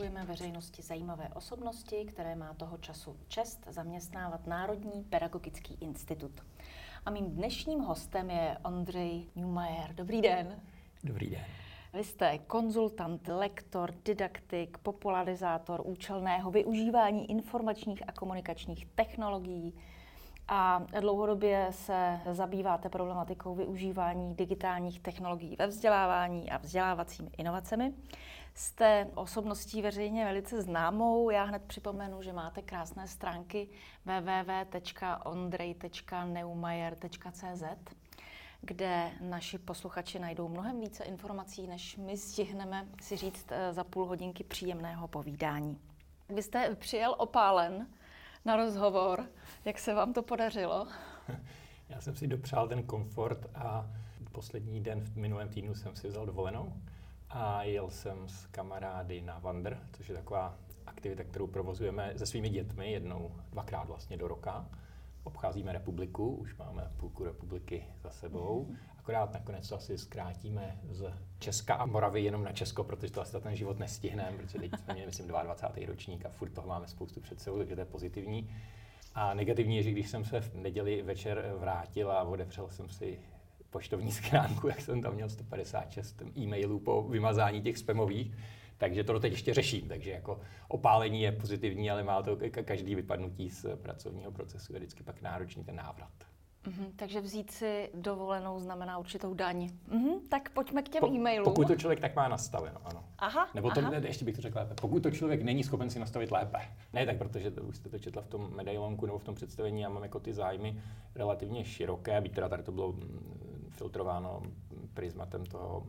představujeme veřejnosti zajímavé osobnosti, které má toho času čest zaměstnávat Národní pedagogický institut. A mým dnešním hostem je Ondřej Neumayer. Dobrý den. Dobrý den. Vy jste konzultant, lektor, didaktik, popularizátor účelného využívání informačních a komunikačních technologií a dlouhodobě se zabýváte problematikou využívání digitálních technologií ve vzdělávání a vzdělávacími inovacemi. Jste osobností veřejně velice známou. Já hned připomenu, že máte krásné stránky www.ondrej.neumayer.cz kde naši posluchači najdou mnohem více informací, než my stihneme si říct eh, za půl hodinky příjemného povídání. Vy jste přijel opálen na rozhovor. Jak se vám to podařilo? Já jsem si dopřál ten komfort a poslední den v minulém týdnu jsem si vzal dovolenou a jel jsem s kamarády na Wander, což je taková aktivita, kterou provozujeme se svými dětmi jednou, dvakrát vlastně do roka. Obcházíme republiku, už máme půlku republiky za sebou. Akorát nakonec to asi zkrátíme z Česka a Moravy jenom na Česko, protože to asi ten život nestihneme, protože teď jsme měli, myslím, 22. ročník a furt toho máme spoustu před sebou, takže to je pozitivní. A negativní je, že když jsem se v neděli večer vrátil a odevřel jsem si poštovní schránku, jak jsem tam měl 156 e-mailů po vymazání těch spamových, takže to teď ještě řeším. Takže jako opálení je pozitivní, ale má to každý vypadnutí z pracovního procesu je vždycky pak náročný ten návrat. Mm-hmm, takže vzít si dovolenou znamená určitou daň. Mm-hmm, tak pojďme k těm po, e-mailům. Pokud to člověk tak má nastaveno, ano. Aha, Nebo to, aha. Ne, ještě bych to řekl lépe. Pokud to člověk není schopen si nastavit lépe. Ne tak, protože to, už jste to četla v tom medailonku nebo v tom představení, já mám jako ty zájmy relativně široké, byť teda tady to bylo mm, filtrováno prismatem toho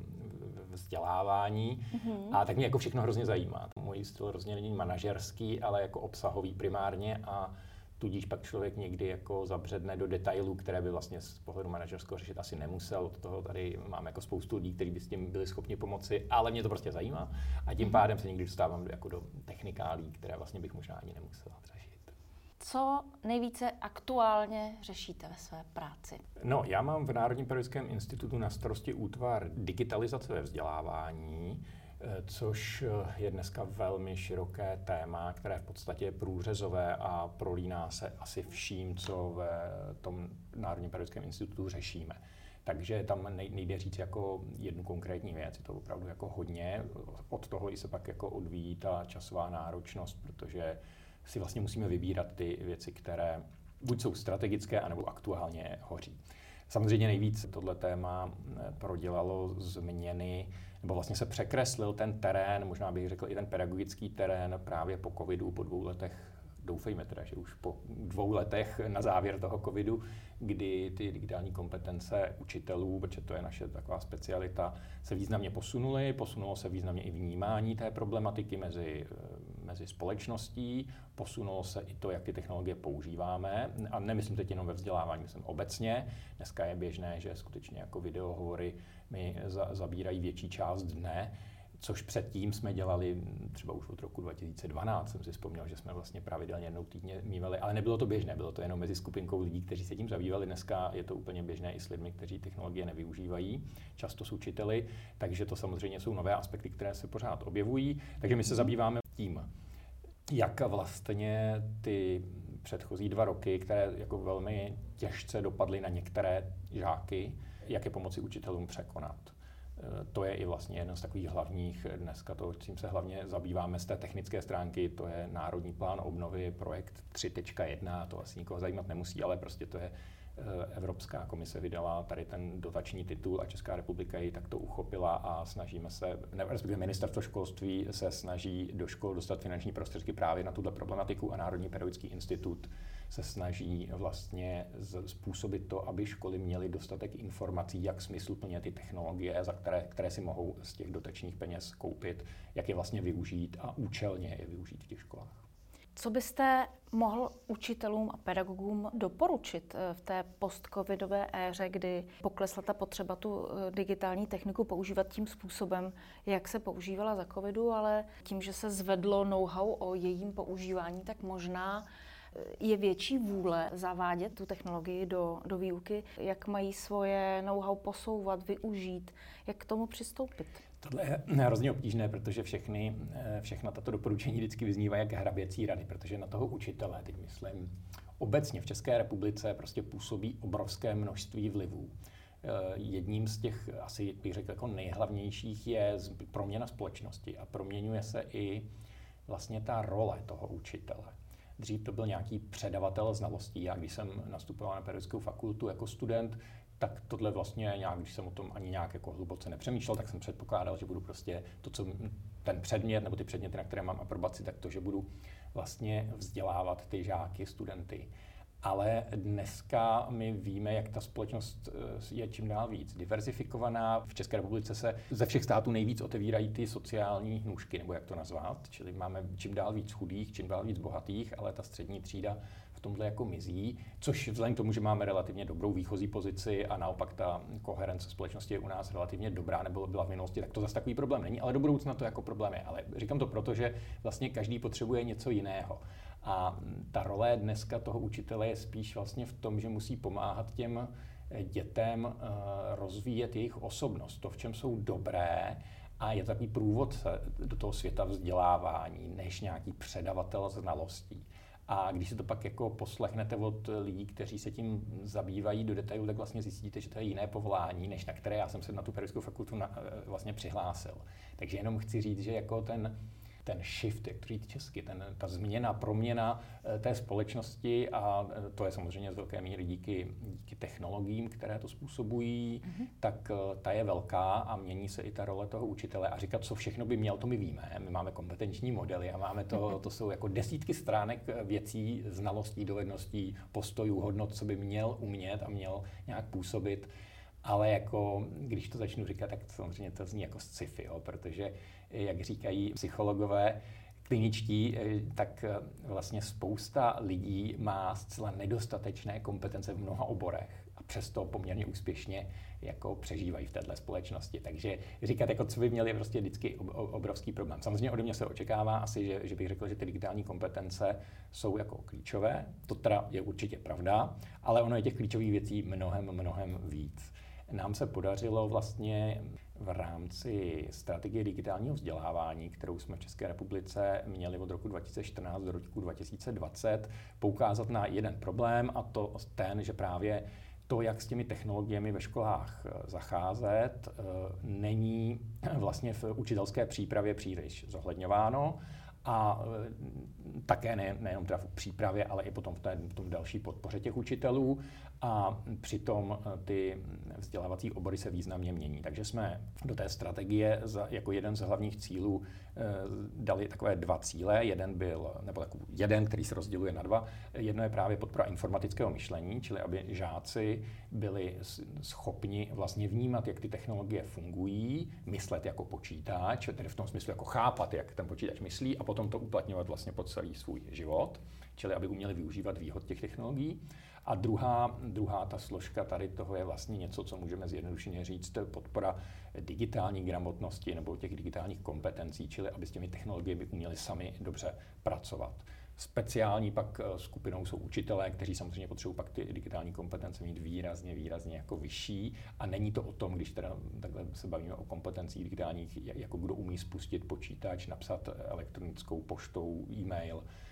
vzdělávání. Mm-hmm. A tak mě jako všechno hrozně zajímá. Můj styl hrozně není manažerský, ale jako obsahový primárně a tudíž pak člověk někdy jako zabředne do detailů, které by vlastně z pohledu manažerského řešit asi nemusel. Od toho tady máme jako spoustu lidí, kteří by s tím byli schopni pomoci, ale mě to prostě zajímá. A tím mhm. pádem se někdy dostávám jako do technikálí, které vlastně bych možná ani nemusel řešit. Co nejvíce aktuálně řešíte ve své práci? No, já mám v Národním pedagogickém institutu na starosti útvar digitalizace ve vzdělávání, což eh, je dneska velmi široké téma, které v podstatě je průřezové a prolíná se asi vším, co v tom Národním pedagogickém institutu řešíme. Takže tam nejde říct jako jednu konkrétní věc, je to opravdu jako hodně. Od toho i se pak jako odvíjí ta časová náročnost, protože si vlastně musíme vybírat ty věci, které buď jsou strategické, anebo aktuálně hoří. Samozřejmě nejvíc tohle téma eh, prodělalo změny, nebo vlastně se překreslil ten terén, možná bych řekl i ten pedagogický terén právě po covidu, po dvou letech doufejme teda, že už po dvou letech na závěr toho covidu, kdy ty digitální kompetence učitelů, protože to je naše taková specialita, se významně posunuly, posunulo se významně i vnímání té problematiky mezi, eh, mezi společností, posunulo se i to, jak ty technologie používáme. A nemyslím teď jenom ve vzdělávání, myslím obecně. Dneska je běžné, že skutečně jako videohovory mi za, zabírají větší část dne což předtím jsme dělali třeba už od roku 2012, jsem si vzpomněl, že jsme vlastně pravidelně jednou týdně mývali, ale nebylo to běžné, bylo to jenom mezi skupinkou lidí, kteří se tím zabývali. Dneska je to úplně běžné i s lidmi, kteří technologie nevyužívají, často s učiteli, takže to samozřejmě jsou nové aspekty, které se pořád objevují. Takže my se zabýváme tím, jak vlastně ty předchozí dva roky, které jako velmi těžce dopadly na některé žáky, jak je pomoci učitelům překonat. To je i vlastně jeden z takových hlavních dneska, to, čím se hlavně zabýváme z té technické stránky, to je Národní plán obnovy, projekt 3.1, to asi nikoho zajímat nemusí, ale prostě to je eh, Evropská komise vydala tady ten dotační titul a Česká republika ji takto uchopila a snažíme se, ne, respektive ministerstvo školství se snaží do škol dostat finanční prostředky právě na tuto problematiku a Národní pedagogický institut se snaží vlastně způsobit to, aby školy měly dostatek informací, jak smysluplně ty technologie, za které, které si mohou z těch dotačních peněz koupit, jak je vlastně využít a účelně je využít v těch školách. Co byste mohl učitelům a pedagogům doporučit eh, v té post-covidové éře, kdy poklesla ta potřeba tu eh, digitální techniku používat tím způsobem, jak se používala za covidu, ale tím, že se zvedlo know-how o jejím používání, tak možná je větší vůle zavádět tu technologii do, do výuky, jak mají svoje know-how posouvat, využít, jak k tomu přistoupit? Tohle je hrozně obtížné, protože všechny, eh, všechna tato doporučení vždycky vyznívají jak hraběcí rady, protože na toho učitele, teď myslím, obecně v České republice prostě působí obrovské množství vlivů. Eh, jedním z těch, asi bych řekl, jako nejhlavnějších je proměna společnosti a proměňuje se i vlastně ta role toho učitele. Dřív to byl nějaký předavatel znalostí. Já když jsem nastupoval na pedagogickou fakultu jako student, tak tohle vlastně nějak, když jsem o tom ani nějak jako hluboce nepřemýšlel, tak jsem předpokládal, že budu prostě to, co ten předmět nebo ty předměty, na které mám aprobaci, tak to, že budu vlastně vzdělávat ty žáky, studenty. Ale dneska my víme, jak ta společnost eh, je čím dál víc diverzifikovaná. V České republice se ze všech států nejvíc otevírají ty sociální nůžky, nebo jak to nazvat. Čili máme čím dál víc chudých, čím dál víc bohatých, ale ta střední třída tomhle jako mizí, což vzhledem k tomu, že máme relativně dobrou výchozí pozici a naopak ta koherence společnosti je u nás relativně dobrá, nebo byla v minulosti, tak to zase takový problém není, ale do budoucna to jako problém je. Ale říkám to proto, že vlastně každý potřebuje něco jiného. A ta role dneska toho učitele je spíš vlastně v tom, že musí pomáhat těm dětem eh, rozvíjet jejich osobnost, to, v čem jsou dobré, a je takový průvod do toho světa vzdělávání, než nějaký předavatel znalostí. A když si to pak jako poslechnete od lidí, kteří se tím zabývají do detailu, tak vlastně zjistíte, že to je jiné povolání, než na které já jsem se na tu pedagogickou fakultu na, eh, vlastně přihlásil. Takže jenom chci říct, že jako ten ten shift, jak to říct česky, ten, ta změna, proměna eh, té společnosti a eh, to je samozřejmě z velké míry díky, díky technologiím, které to způsobují, mm-hmm. tak eh, ta je velká a mění se i ta role toho učitele a říkat, co všechno by měl, to my víme. My máme kompetenční modely a máme to, mm-hmm. to jsou jako desítky stránek věcí, znalostí, dovedností, postojů, hodnot, co by měl umět a měl nějak působit ale jako, když to začnu říkat, tak samozřejmě to zní jako sci-fi, jo, protože, jak říkají psychologové, kliničtí, eh, tak eh, vlastně spousta lidí má zcela nedostatečné kompetence v mnoha oborech a přesto poměrně úspěšně jako přežívají v této společnosti. Takže říkat, jako co by měli, prostě vždycky obrovský problém. Samozřejmě ode mě se očekává asi, že, že bych řekl, že ty digitální kompetence jsou jako klíčové. To teda je určitě pravda, ale ono je těch klíčových věcí mnohem, mnohem víc nám se podařilo vlastně v rámci strategie digitálního vzdělávání, kterou jsme v České republice měli od roku 2014 do roku 2020, poukázat na jeden problém a to ten, že právě to, jak s těmi technologiemi ve školách eh, zacházet, eh, není vlastně v učitelské přípravě příliš zohledňováno a e, také ne, nejenom teda v přípravě, ale i potom v, té, v tom další podpoře těch učitelů a přitom e, ty vzdělávací obory se významně mění. Takže jsme do té strategie za, jako jeden z hlavních cílů e, dali takové dva cíle. Jeden byl, nebo takový jeden, který se rozděluje na dva. Jedno je právě podpora informatického myšlení, čili aby žáci byli schopni vlastně vnímat, jak ty technologie fungují, myslet jako počítač, tedy v tom smyslu jako chápat, jak ten počítač myslí a potom to uplatňovat vlastně po celý svůj život, čili aby uměli využívat výhod těch technologií. A druhá, druhá ta složka tady toho je vlastně něco, co můžeme zjednodušeně říct, podpora digitální gramotnosti nebo těch digitálních kompetencí, čili aby s těmi technologiemi uměli sami dobře pracovat. Speciální pak eh, skupinou jsou učitelé, kteří samozřejmě potřebují pak ty digitální kompetence mít výrazně, výrazně jako vyšší. A není to o tom, když teda takhle se bavíme o kompetencích digitálních, jako kdo umí spustit počítač, napsat elektronickou poštou, e-mail, eh,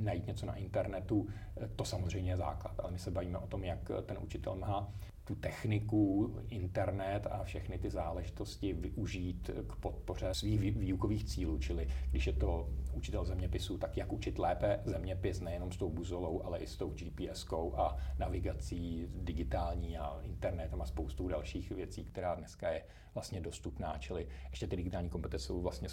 najít něco na internetu, eh, to samozřejmě je základ, ale my se bavíme o tom, jak ten učitel má tu techniku, internet a všechny ty záležitosti využít k podpoře svých výukových cílů. Čili když je to učitel zeměpisu, tak jak učit lépe zeměpis nejenom s tou buzolou, ale i s tou GPSkou a navigací digitální a internetem a spoustou dalších věcí, která dneska je vlastně dostupná. Čili ještě ty digitální kompetence jsou vlastně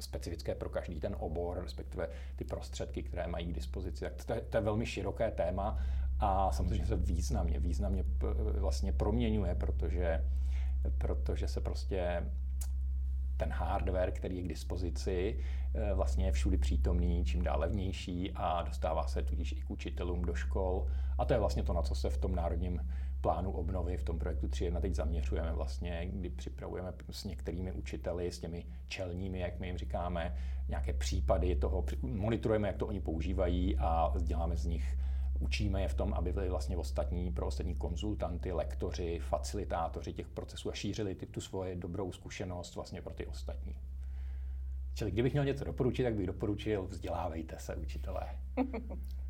specifické pro každý ten obor, respektive ty prostředky, které mají k dispozici. Tak to je, to je velmi široké téma a samozřejmě se významně, významně vlastně proměňuje, protože, protože se prostě ten hardware, který je k dispozici, eh, vlastně je všudy přítomný, čím dál levnější a dostává se tudíž i k učitelům do škol. A to je vlastně to, na co se v tom národním plánu obnovy v tom projektu 3.1 teď zaměřujeme vlastně, kdy připravujeme s některými učiteli, s těmi čelními, jak my jim říkáme, nějaké případy toho, monitorujeme, jak to oni používají a děláme z nich učíme je v tom, aby byli vlastně ostatní, pro ostatní konzultanty, lektoři, facilitátoři těch procesů a šířili ty, tu svoje dobrou zkušenost vlastně pro ty ostatní. Čili kdybych měl něco doporučit, tak bych doporučil, vzdělávejte se, učitelé.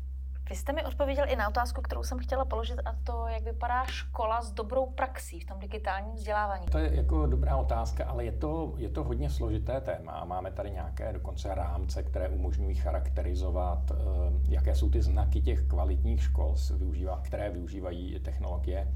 Vy jste mi odpověděl i na otázku, kterou jsem chtěla položit, a to, jak vypadá škola s dobrou praxí v tom digitálním vzdělávání. To je jako dobrá otázka, ale je to, je to hodně složité téma. Máme tady nějaké dokonce rámce, které umožňují charakterizovat, eh, jaké jsou ty znaky těch kvalitních škol, které využívají technologie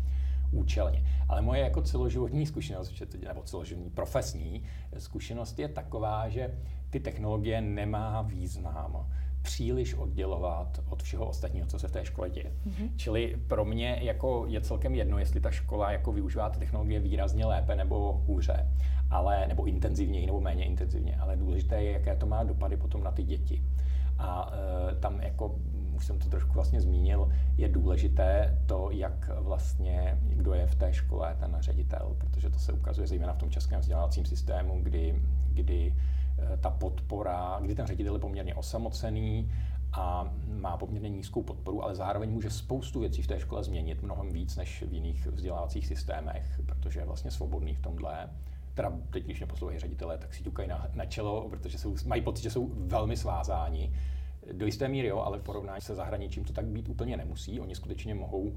účelně. Ale moje jako celoživotní zkušenost, nebo celoživotní profesní zkušenost je taková, že ty technologie nemá význam příliš oddělovat od všeho ostatního, co se v té škole děje. Mm-hmm. Čili pro mě jako je celkem jedno, jestli ta škola jako využívá ty technologie výrazně lépe nebo hůře, ale, nebo intenzivněji nebo méně intenzivně, ale důležité je, jaké to má dopady potom na ty děti. A e, tam jako už jsem to trošku vlastně zmínil, je důležité to, jak vlastně, kdo je v té škole ten ředitel, protože to se ukazuje zejména v tom českém vzdělávacím systému, kdy, kdy ta podpora, kdy ten ředitel je poměrně osamocený a má poměrně nízkou podporu, ale zároveň může spoustu věcí v té škole změnit mnohem víc než v jiných vzdělávacích systémech, protože je vlastně svobodný v tomhle. Teda teď, když mě poslouchají ředitelé, tak si ťukají na, na čelo, protože jsou, mají pocit, že jsou velmi svázáni. Do jisté míry jo, ale v porovnání se zahraničím to tak být úplně nemusí. Oni skutečně mohou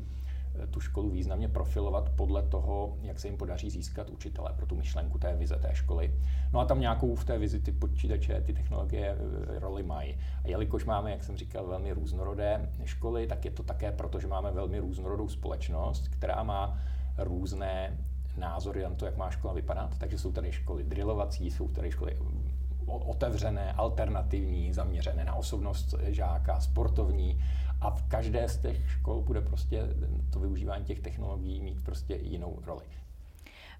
tu školu významně profilovat podle toho, jak se jim podaří získat učitele pro tu myšlenku té vize té školy. No a tam nějakou v té vizi ty počítače, ty technologie e, roli mají. A jelikož máme, jak jsem říkal, velmi různorodé školy, tak je to také proto, že máme velmi různorodou společnost, která má různé názory na to, jak má škola vypadat. Takže jsou tady školy drillovací, jsou tady školy otevřené, alternativní, zaměřené na osobnost žáka, sportovní a v každé z těch škol bude prostě to využívání těch technologií mít prostě jinou roli.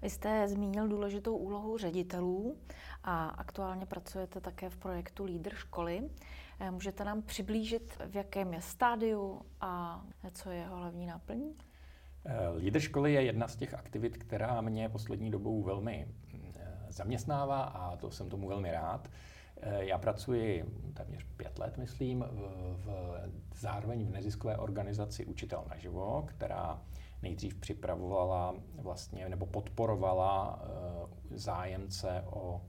Vy jste zmínil důležitou úlohu ředitelů a aktuálně pracujete také v projektu Lídr školy. Eh, můžete nám přiblížit, v jakém je stádiu a co je jeho hlavní náplní? Eh, Lídr školy je jedna z těch aktivit, která mě poslední dobou velmi eh, zaměstnává a to jsem tomu velmi rád. Eh, já pracuji téměř pět let, myslím, v, v, zároveň v neziskové organizaci Učitel naživo, která nejdřív připravovala vlastně, nebo podporovala uh, zájemce o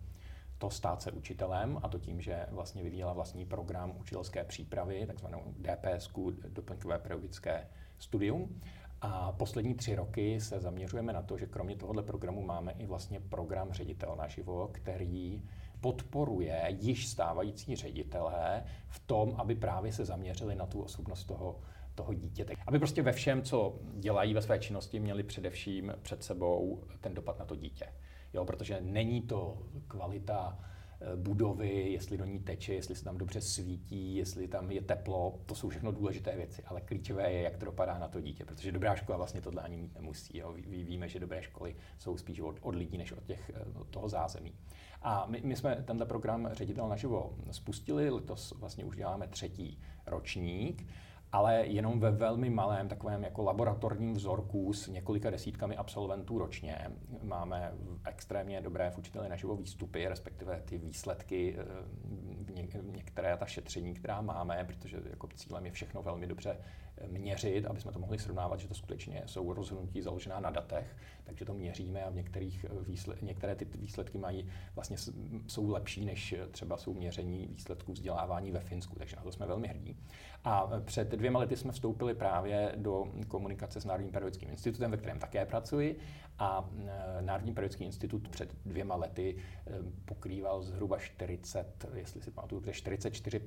to stát se učitelem, a to tím, že vlastně vyvíjela vlastní program učitelské přípravy, takzvanou DPS, doplňkové pedagogické studium. A poslední tři roky se zaměřujeme na to, že kromě tohoto programu máme i vlastně program Ředitel naživo, který podporuje již stávající ředitelé v tom, aby právě se zaměřili na tu osobnost toho, toho dítěte. Aby prostě ve všem, co dělají ve své činnosti, měli především před sebou ten dopad na to dítě. Jo, protože není to kvalita budovy, jestli do ní teče, jestli se tam dobře svítí, jestli tam je teplo, to jsou všechno důležité věci, ale klíčové je, jak to dopadá na to dítě, protože dobrá škola vlastně tohle ani mít nemusí. Jo. Víme, že dobré školy jsou spíš od, od lidí než od, těch, eh, od toho zázemí. A my, my jsme tenhle program Ředitel naživo spustili, letos vlastně už děláme třetí ročník ale jenom ve velmi malém takovém jako laboratorním vzorku s několika desítkami absolventů ročně. Máme extrémně dobré v učiteli naživo výstupy, respektive ty výsledky, eh, některé ta šetření, která máme, protože jako cílem je všechno velmi dobře měřit, aby jsme to mohli srovnávat, že to skutečně jsou rozhodnutí založená na datech, takže to měříme a v některých eh, výsled, některé ty výsledky mají, vlastně jsou lepší, než třeba jsou měření výsledků vzdělávání ve Finsku, takže na to jsme velmi hrdí. A eh, před dvěma lety jsme vstoupili právě do komunikace s Národním periodickým institutem, ve kterém také pracuji. A eh, Národní periodický institut před dvěma lety pokrýval zhruba 40, jestli si pamatuju, 44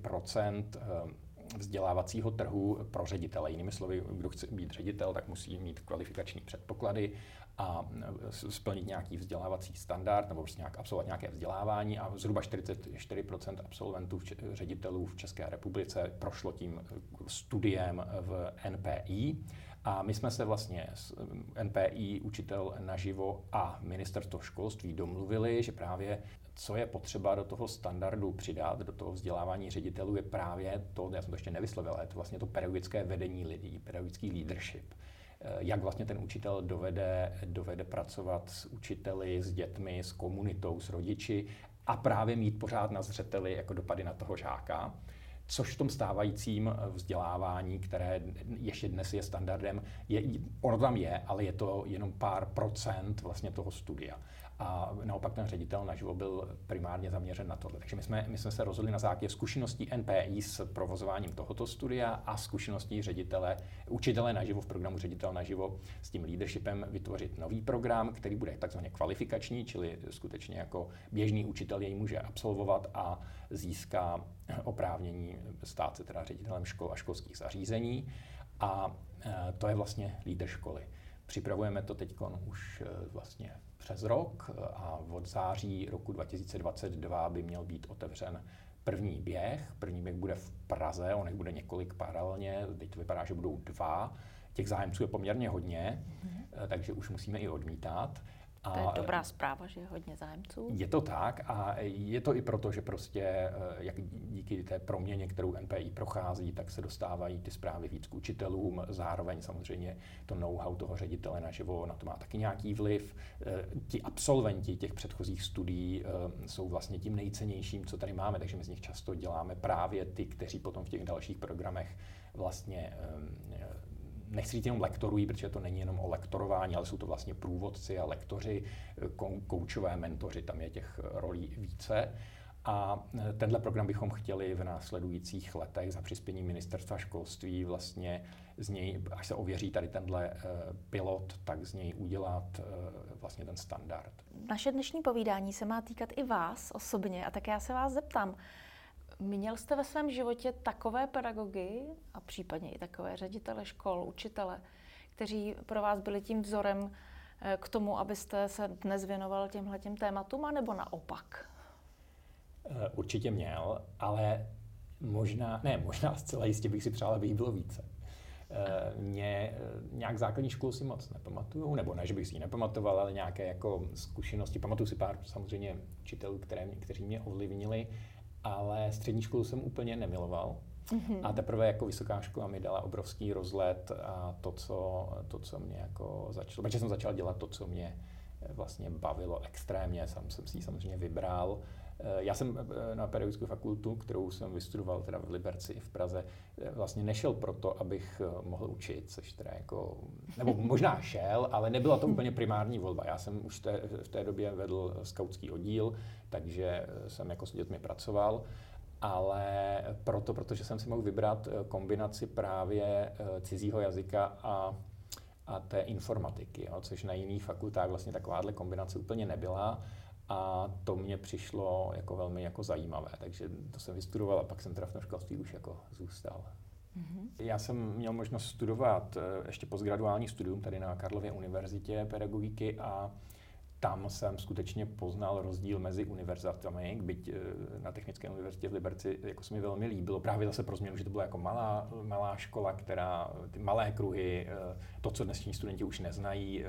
vzdělávacího trhu pro ředitele. Jinými slovy, kdo chce být ředitel, tak musí mít kvalifikační předpoklady a e, splnit nějaký vzdělávací standard nebo prostě nějak absolvovat nějaké vzdělávání a zhruba 44% absolventů, ředitelů v České republice prošlo tím e, studiem v NPI. A my jsme se vlastně s e, NPI, učitel naživo a ministerstvo školství domluvili, že právě co je potřeba do toho standardu přidat, do toho vzdělávání ředitelů, je právě to, já jsem to ještě nevyslovil, ale je to vlastně to pedagogické vedení lidí, pedagogický leadership. Eh, jak vlastně ten učitel dovede, dovede pracovat s učiteli, s dětmi, s komunitou, s rodiči a právě mít pořád na zřeteli jako dopady na toho žáka. což v tom stávajícím vzdělávání, které ještě dnes je standardem, je, ono tam je, ale je to jenom pár procent vlastně toho studia a naopak ten ředitel naživo byl primárně zaměřen na tohle. Takže my jsme, my jsme se rozhodli na základě zkušeností NPI s provozováním tohoto studia a zkušeností ředitele, učitele naživo v programu ředitel naživo s tím leadershipem vytvořit nový program, který bude takzvaně kvalifikační, čili skutečně jako běžný učitel jej může absolvovat a získá oprávnění stát se teda ředitelem škol a školských zařízení. A e, to je vlastně lídr školy. Připravujeme to teď už e, vlastně přes rok a od září roku 2022 by měl být otevřen první běh. První běh bude v Praze, on bude několik paralelně, teď to vypadá, že budou dva. Těch zájemců je poměrně hodně, mm-hmm. takže už musíme i odmítat. A to je dobrá zpráva, že je hodně zájemců. Je to tak a je to i proto, že prostě eh, jak díky té proměně, kterou NPI prochází, tak se dostávají ty zprávy víc k učitelům. Zároveň samozřejmě to know-how toho ředitele naživo na to má taky nějaký vliv. Eh, ti absolventi těch předchozích studií eh, jsou vlastně tím nejcennějším, co tady máme, takže my z nich často děláme právě ty, kteří potom v těch dalších programech vlastně nechci říct jenom lektorují, protože to není jenom o lektorování, ale jsou to vlastně průvodci a lektoři, koučové mentoři, tam je těch rolí více. A e, tenhle program bychom chtěli v následujících letech za přispění ministerstva školství vlastně z něj, až se ověří tady tenhle pilot, tak z něj udělat vlastně ten standard. Naše dnešní povídání se má týkat i vás osobně a tak já se vás zeptám, Měl jste ve svém životě takové pedagogy a případně i takové ředitele škol, učitele, kteří pro vás byli tím vzorem eh, k tomu, abyste se dnes věnoval těmhle těm tématům, anebo naopak? Eh, určitě měl, ale možná, ne, možná zcela jistě bych si přál, aby jich bylo více. Eh, mě nějak základní školu si moc nepamatuju, nebo ne, že bych si ji nepamatoval, ale nějaké jako zkušenosti. Pamatuju si pár samozřejmě učitelů, které, kteří mě ovlivnili ale střední školu jsem úplně nemiloval. Mm-hmm. A teprve jako vysoká škola mi dala obrovský rozlet a to, co, to, co mě jako začalo, protože jsem začal dělat to, co mě eh, vlastně bavilo extrémně, sám jsem si ji samozřejmě vybral. Eh, já jsem eh, na pedagogickou fakultu, kterou jsem vystudoval teda v Liberci v Praze, vlastně nešel proto, abych mohl učit, což teda jako, nebo možná šel, ale nebyla to úplně primární volba. Já jsem už té, v té době vedl skautský oddíl, takže jsem jako s dětmi pracoval ale proto, protože jsem si mohl vybrat kombinaci právě cizího jazyka a, a té informatiky, jo, což na jiných fakultách vlastně takováhle kombinace úplně nebyla. A to mě přišlo jako velmi jako zajímavé, takže to jsem vystudoval a pak jsem teda v tom školství už jako zůstal. Mm-hmm. Já jsem měl možnost studovat eh, ještě postgraduální studium tady na Karlově univerzitě pedagogiky a tam jsem skutečně poznal rozdíl mezi univerzitami, byť eh, na Technické univerzitě v Liberci jako se mi velmi líbilo, právě zase pro změnu, že to byla jako malá, malá škola, která ty malé kruhy, eh, to, co dnešní studenti už neznají,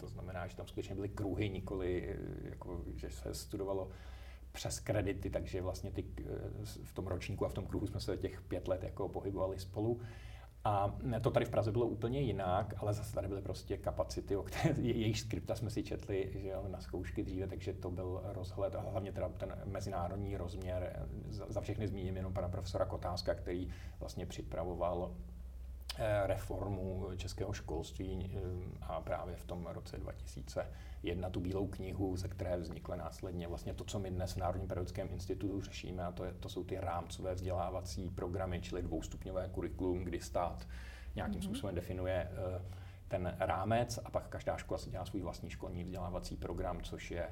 to znamená, že tam skutečně byly kruhy, nikoli jako, že se studovalo přes kredity, takže vlastně ty, v tom ročníku a v tom kruhu jsme se těch pět let jako pohybovali spolu. A to tady v Praze bylo úplně jinak, ale zase tady byly prostě kapacity, o které, jejich skripta jsme si četli že jo, na zkoušky dříve, takže to byl rozhled a hlavně teda ten mezinárodní rozměr. Za, za všechny zmíním jenom pana profesora Kotáska, který vlastně připravoval eh, reformu českého školství eh, a právě v tom roce 2000 jedna tu bílou knihu, ze které vznikla následně vlastně to, co my dnes v Národním pedagogickém institutu řešíme, a to, je, to jsou ty rámcové vzdělávací programy, čili dvoustupňové kurikulum, kdy stát nějakým mm-hmm. způsobem definuje uh, ten rámec a pak každá škola si dělá svůj vlastní školní vzdělávací program, což je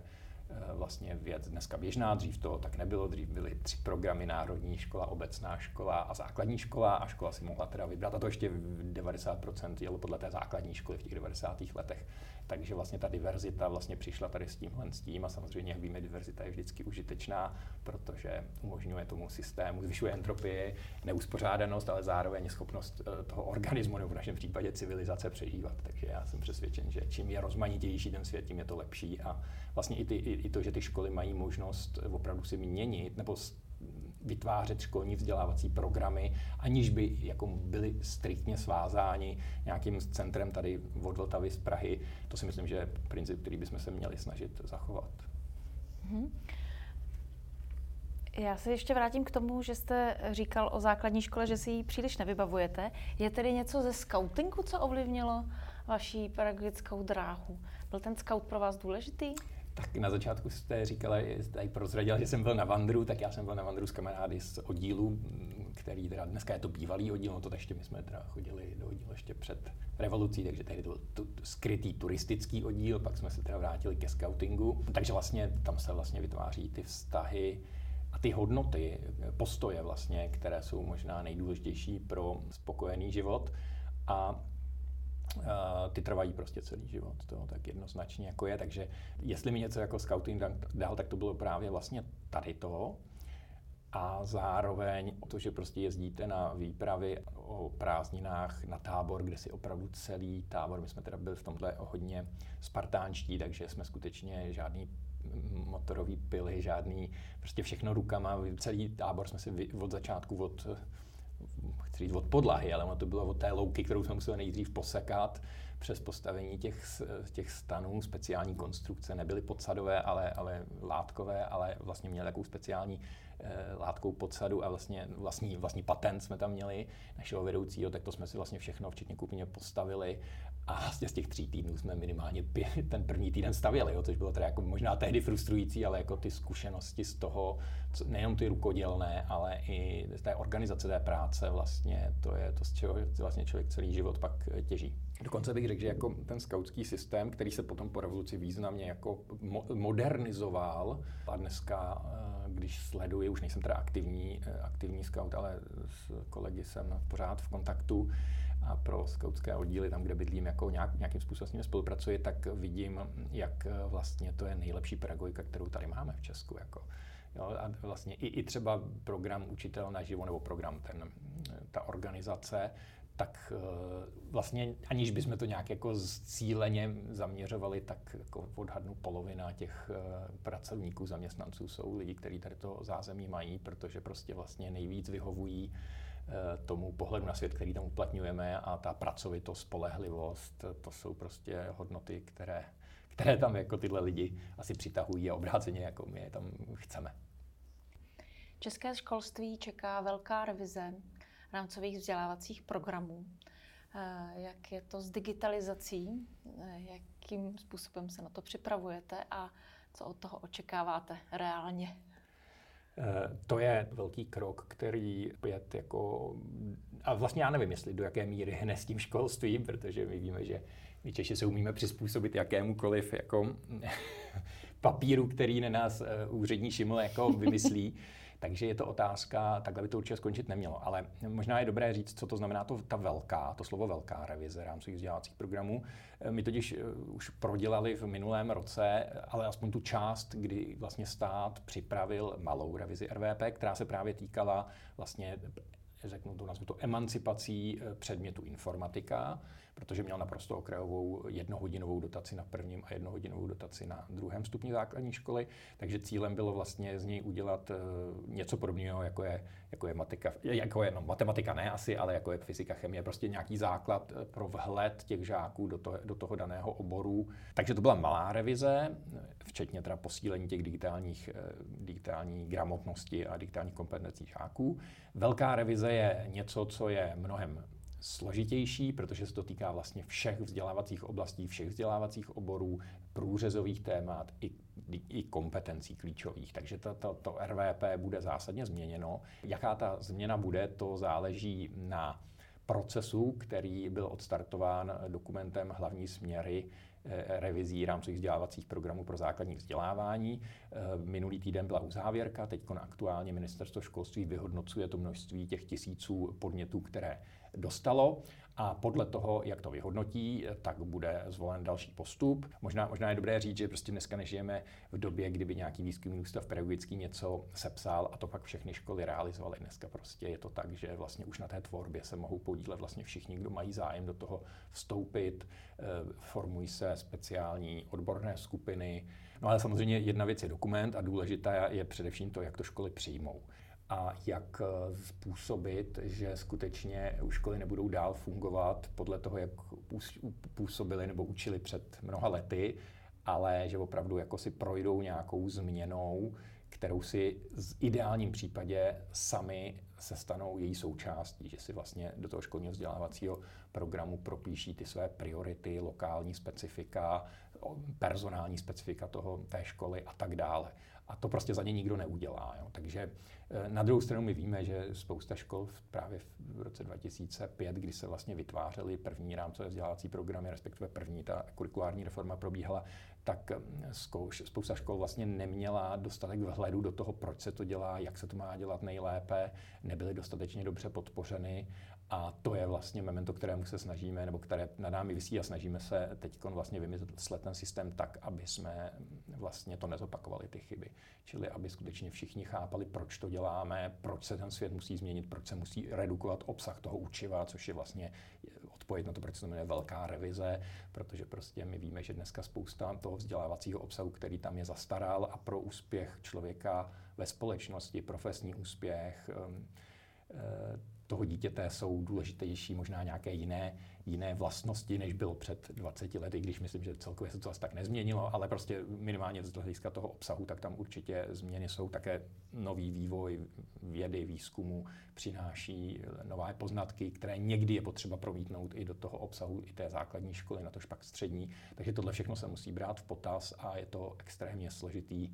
vlastně věc dneska běžná, dřív to tak nebylo, dřív byly tři programy, národní škola, obecná škola a základní škola a škola si mohla teda vybrat a to ještě v 90% jelo podle té základní školy v těch 90. letech. Takže vlastně ta diverzita vlastně přišla tady s tímhle s tím a samozřejmě, jak víme, diverzita je vždycky užitečná, protože umožňuje tomu systému, zvyšuje entropii, neuspořádanost, ale zároveň schopnost eh, toho organismu, nebo v našem případě civilizace přežívat. Takže já jsem přesvědčen, že čím je rozmanitější ten svět, tím je to lepší a vlastně i, ty, i, i to, že ty školy mají možnost opravdu si měnit nebo vytvářet školní vzdělávací programy, aniž by jako byli striktně svázáni nějakým centrem tady od Vltavy z Prahy. To si myslím, že je princip, který bychom se měli snažit zachovat. Hmm. Já se ještě vrátím k tomu, že jste říkal o základní škole, že si ji příliš nevybavujete. Je tedy něco ze scoutingu, co ovlivnilo vaší pedagogickou dráhu? Byl ten scout pro vás důležitý? Tak na začátku jste říkala, tady prozradila, že jsem byl na Vandru, tak já jsem byl na Vandru s kamarády z oddílu, který teda dneska je to bývalý oddíl, no to ještě my jsme teda chodili do oddílu ještě před revolucí, takže tady to byl tu, skrytý turistický oddíl, pak jsme se teda vrátili ke scoutingu, takže vlastně tam se vlastně vytváří ty vztahy a ty hodnoty, postoje vlastně, které jsou možná nejdůležitější pro spokojený život. A ty trvají prostě celý život, to tak jednoznačně jako je, takže jestli mi něco jako scouting dal, tak to bylo právě vlastně tady to, a zároveň to, že prostě jezdíte na výpravy o prázdninách na tábor, kde si opravdu celý tábor, my jsme teda byli v tomhle hodně spartánští, takže jsme skutečně žádný motorový pily, žádný, prostě všechno rukama, celý tábor jsme si od začátku od chci říct od podlahy, ale ono to bylo od té louky, kterou jsme museli nejdřív posekat, přes postavení těch, těch stanů, speciální konstrukce, nebyly podsadové, ale, ale látkové, ale vlastně měly takovou speciální Eh, látkou podsadu a vlastně vlastní, vlastní patent jsme tam měli našeho vedoucího, tak to jsme si vlastně všechno, včetně kupině, postavili a vlastně z těch tří týdnů jsme minimálně pět, ten první týden stavěli, jo, což bylo teda jako možná tehdy frustrující, ale jako ty zkušenosti z toho, co, nejenom ty rukodělné, ale i z té organizace té práce vlastně, to je to, z čeho vlastně člověk celý život pak těží. Dokonce bych řekl, že jako ten skautský systém, který se potom po revoluci významně jako modernizoval a dneska, eh, když sleduji, už nejsem teda aktivní, eh, aktivní scout, ale s kolegy jsem pořád v kontaktu pro skautské oddíly, tam, kde bydlím, jako nějak, nějakým způsobem s nimi spolupracuji, tak vidím, jak eh, vlastně to je nejlepší pedagogika, kterou tady máme v Česku. Jako. Jo, a vlastně i, i třeba program Učitel naživo, nebo program ten, ta organizace, tak eh, vlastně aniž bychom to nějak jako cíleně zaměřovali, tak jako odhadnu polovina těch eh, pracovníků, zaměstnanců jsou lidi, kteří tady to zázemí mají, protože prostě vlastně nejvíc vyhovují eh, tomu pohledu na svět, který tam uplatňujeme a ta pracovitost, spolehlivost, to jsou prostě hodnoty, které, které tam jako tyhle lidi asi přitahují a obráceně jako my je tam chceme. České školství čeká velká revize rámcových vzdělávacích programů. Eh, jak je to s digitalizací? Eh, jakým způsobem se na to připravujete a co od toho očekáváte reálně? Eh, to je velký krok, který je jako, a vlastně já nevím, jestli do jaké míry hne s tím školstvím, protože my víme, že my Češi se umíme přizpůsobit jakémukoliv jako papíru, který na nás úřední šiml jako vymyslí. Takže je to otázka, takhle by to určitě skončit nemělo. Ale možná je dobré říct, co to znamená to, ta velká, to slovo velká revize rámcových vzdělávacích programů. My totiž eh, už prodělali v minulém roce, ale aspoň tu část, kdy vlastně stát připravil malou revizi RVP, která se právě týkala vlastně řeknu to nazvu to emancipací eh, předmětu informatika, protože měl naprosto okrajovou jednohodinovou dotaci na prvním a jednohodinovou dotaci na druhém stupni základní školy, takže cílem bylo vlastně z něj udělat eh, něco podobného, jako je, jako je, matika, jako je no, matematika ne asi, ale jako je fyzika, chemie, prostě nějaký základ eh, pro vhled těch žáků do toho, do toho daného oboru. Takže to byla malá revize, včetně teda posílení těch digitálních, digitální gramotnosti a digitálních kompetencí žáků. Velká revize je něco, co je mnohem složitější, protože se to týká vlastně všech vzdělávacích oblastí, všech vzdělávacích oborů, průřezových témat i, i kompetencí klíčových. Takže to, to, to RVP bude zásadně změněno. Jaká ta změna bude, to záleží na procesu, který byl odstartován dokumentem Hlavní směry revizí rámcových vzdělávacích programů pro základní vzdělávání. Eh, minulý týden byla uzávěrka, teď aktuálně ministerstvo školství vyhodnocuje to množství těch tisíců podnětů, které dostalo a podle toho, jak to vyhodnotí, tak bude zvolen další postup. Možná, možná je dobré říct, že prostě dneska nežijeme v době, kdyby nějaký výzkumný ústav pedagogický něco sepsal a to pak všechny školy realizovaly. Dneska prostě je to tak, že vlastně už na té tvorbě se mohou podílet vlastně všichni, kdo mají zájem do toho vstoupit. Eh, formují se speciální odborné skupiny. No ale samozřejmě jedna věc je dokument a důležitá je především to, jak to školy přijmou a jak eh, způsobit, že skutečně školy nebudou dál fungovat podle toho, jak působili nebo učili před mnoha lety, ale že opravdu jako si projdou nějakou změnou, kterou si v ideálním případě sami se stanou její součástí, že si vlastně do toho školního vzdělávacího programu propíší ty své priority, lokální specifika, personální specifika toho, té školy a tak dále. A to prostě za ně nikdo neudělá. Jo. Takže eh, na druhou stranu my víme, že spousta škol právě v roce 2005, kdy se vlastně vytvářely první rámcové vzdělávací programy, respektive první ta kurikulární reforma probíhala, tak eh, spousta škol vlastně neměla dostatek vhledu do toho, proč se to dělá, jak se to má dělat nejlépe, nebyly dostatečně dobře podpořeny a to je vlastně memento, kterému se snažíme, nebo které na námi vysí a snažíme se teď vlastně vymyslet ten systém tak, aby jsme vlastně to nezopakovali, ty chyby. Čili aby skutečně všichni chápali, proč to děláme, proč se ten svět musí změnit, proč se musí redukovat obsah toho učiva, což je vlastně odpověď na to, proč se to jmenuje velká revize, protože prostě my víme, že dneska spousta toho vzdělávacího obsahu, který tam je zastaral a pro úspěch člověka ve společnosti, profesní úspěch, toho dítěte jsou důležitější možná nějaké jiné, jiné vlastnosti, než bylo před 20 lety, když myslím, že celkově se to asi tak nezměnilo, ale prostě minimálně z hlediska toho obsahu, tak tam určitě změny jsou také nový vývoj vědy, výzkumu, přináší nové poznatky, které někdy je potřeba promítnout i do toho obsahu i té základní školy, na tož pak střední. Takže tohle všechno se musí brát v potaz a je to extrémně složitý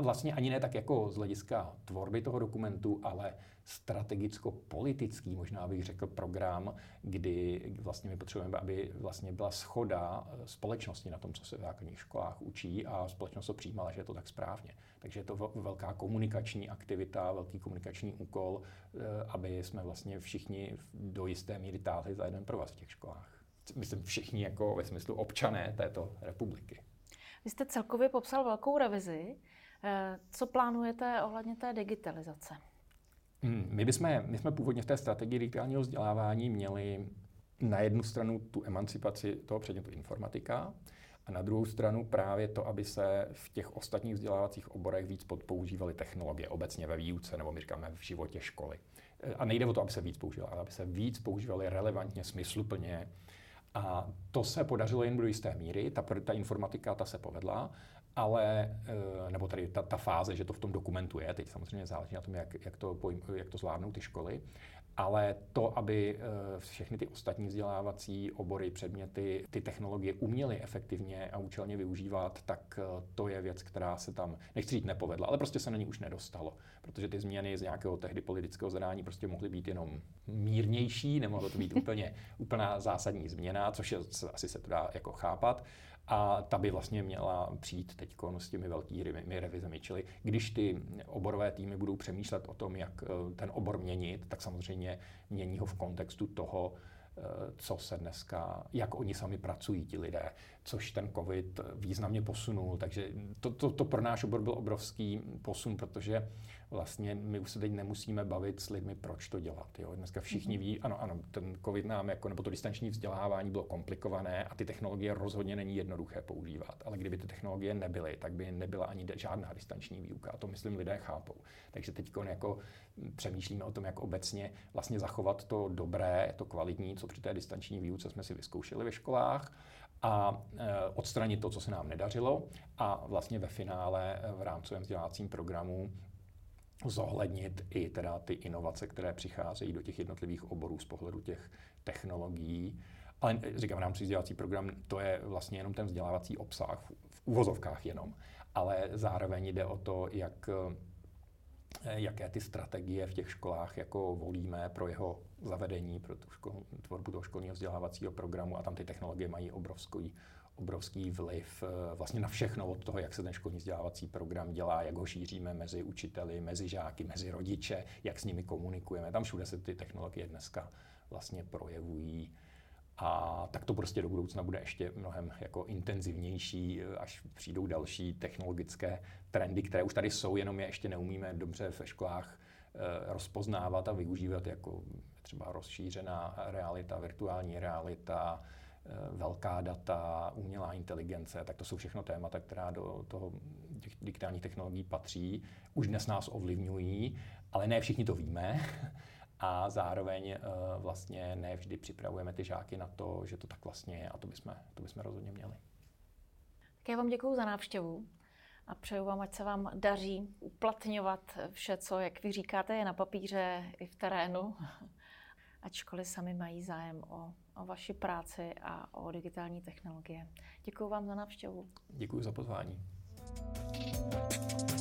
Vlastně ani ne tak jako z hlediska tvorby toho dokumentu, ale strategicko-politický, možná bych řekl, program, kdy vlastně my potřebujeme, aby vlastně byla schoda společnosti na tom, co se v základních školách učí a společnost to přijímala, že je to tak správně. Takže je to velká komunikační aktivita, velký komunikační úkol, eh, aby jsme vlastně všichni do jisté míry táhli za jeden provaz v těch školách. Myslím všichni jako ve smyslu občané této republiky. Vy jste celkově popsal velkou revizi. Eh, co plánujete ohledně té digitalizace? Hmm, my, bychom, my jsme původně v té strategii digitálního vzdělávání měli na jednu stranu tu emancipaci toho předmětu informatika a na druhou stranu právě to, aby se v těch ostatních vzdělávacích oborech víc používaly technologie obecně ve výuce nebo my říkáme v životě školy. Eh, a nejde o to, aby se víc používaly, ale aby se víc používaly relevantně, smysluplně a to se podařilo jen do jisté míry, ta, ta informatika ta se povedla, ale, eh, nebo tady ta, ta fáze, že to v tom dokumentu je, teď samozřejmě záleží na tom, jak, jak, to, pojím, jak to zvládnou ty školy, ale to, aby eh, všechny ty ostatní vzdělávací obory, předměty, ty technologie uměly efektivně a účelně využívat, tak eh, to je věc, která se tam, nechci říct nepovedla, ale prostě se na ní už nedostalo. Protože ty změny z nějakého tehdy politického zadání prostě mohly být jenom mírnější, nemohlo to být úplně úplná zásadní změna, což je, asi se to dá jako chápat. A ta by vlastně měla přijít teď s těmi velkými revizemi. Čili když ty oborové týmy budou přemýšlet o tom, jak eh, ten obor měnit, tak samozřejmě mění ho v kontextu toho, eh, co se dneska, jak oni sami pracují, ti lidé, což ten COVID významně posunul. Takže to, to, to pro náš obor byl obrovský posun, protože vlastně my už se teď nemusíme bavit s lidmi, proč to dělat. Jo? Dneska všichni mhm. ví, ano, ano, ten COVID nám, jako, nebo to distanční vzdělávání bylo komplikované a ty technologie rozhodně není jednoduché používat. Ale kdyby ty technologie nebyly, tak by nebyla ani žádná distanční výuka. A to myslím lidé chápou. Takže teď jako přemýšlíme o tom, jak obecně vlastně zachovat to dobré, to kvalitní, co při té distanční výuce jsme si vyzkoušeli ve školách a e, odstranit to, co se nám nedařilo a vlastně ve finále v rámcovém vzdělávacím programu zohlednit i teda ty inovace, které přicházejí do těch jednotlivých oborů z pohledu těch technologií. Ale říkám, v rámci vzdělávací program to je vlastně jenom ten vzdělávací obsah, v uvozovkách jenom. Ale zároveň jde o to, jak jaké ty strategie v těch školách jako volíme pro jeho zavedení, pro tu škol, tvorbu toho školního vzdělávacího programu a tam ty technologie mají obrovský, obrovský vliv eh, vlastně na všechno od toho, jak se ten školní vzdělávací program dělá, jak ho šíříme mezi učiteli, mezi žáky, mezi rodiče, jak s nimi komunikujeme. Tam všude se ty technologie dneska vlastně projevují. A tak to prostě do budoucna bude ještě mnohem jako intenzivnější, eh, až přijdou další technologické trendy, které už tady jsou, jenom je ještě neumíme dobře ve školách eh, rozpoznávat a využívat jako třeba rozšířená realita, virtuální realita, velká data, umělá inteligence, tak to jsou všechno témata, která do toho těch digitálních technologií patří. Už dnes nás ovlivňují, ale ne všichni to víme. A zároveň uh, vlastně ne vždy připravujeme ty žáky na to, že to tak vlastně je a to bychom, to bychom rozhodně měli. Tak já vám děkuji za návštěvu. a přeju vám, ať se vám daří uplatňovat vše, co, jak vy říkáte, je na papíře i v terénu. Školy sami mají zájem o, o vaši práci a o digitální technologie. Děkuji vám za návštěvu. Děkuji za pozvání. thank you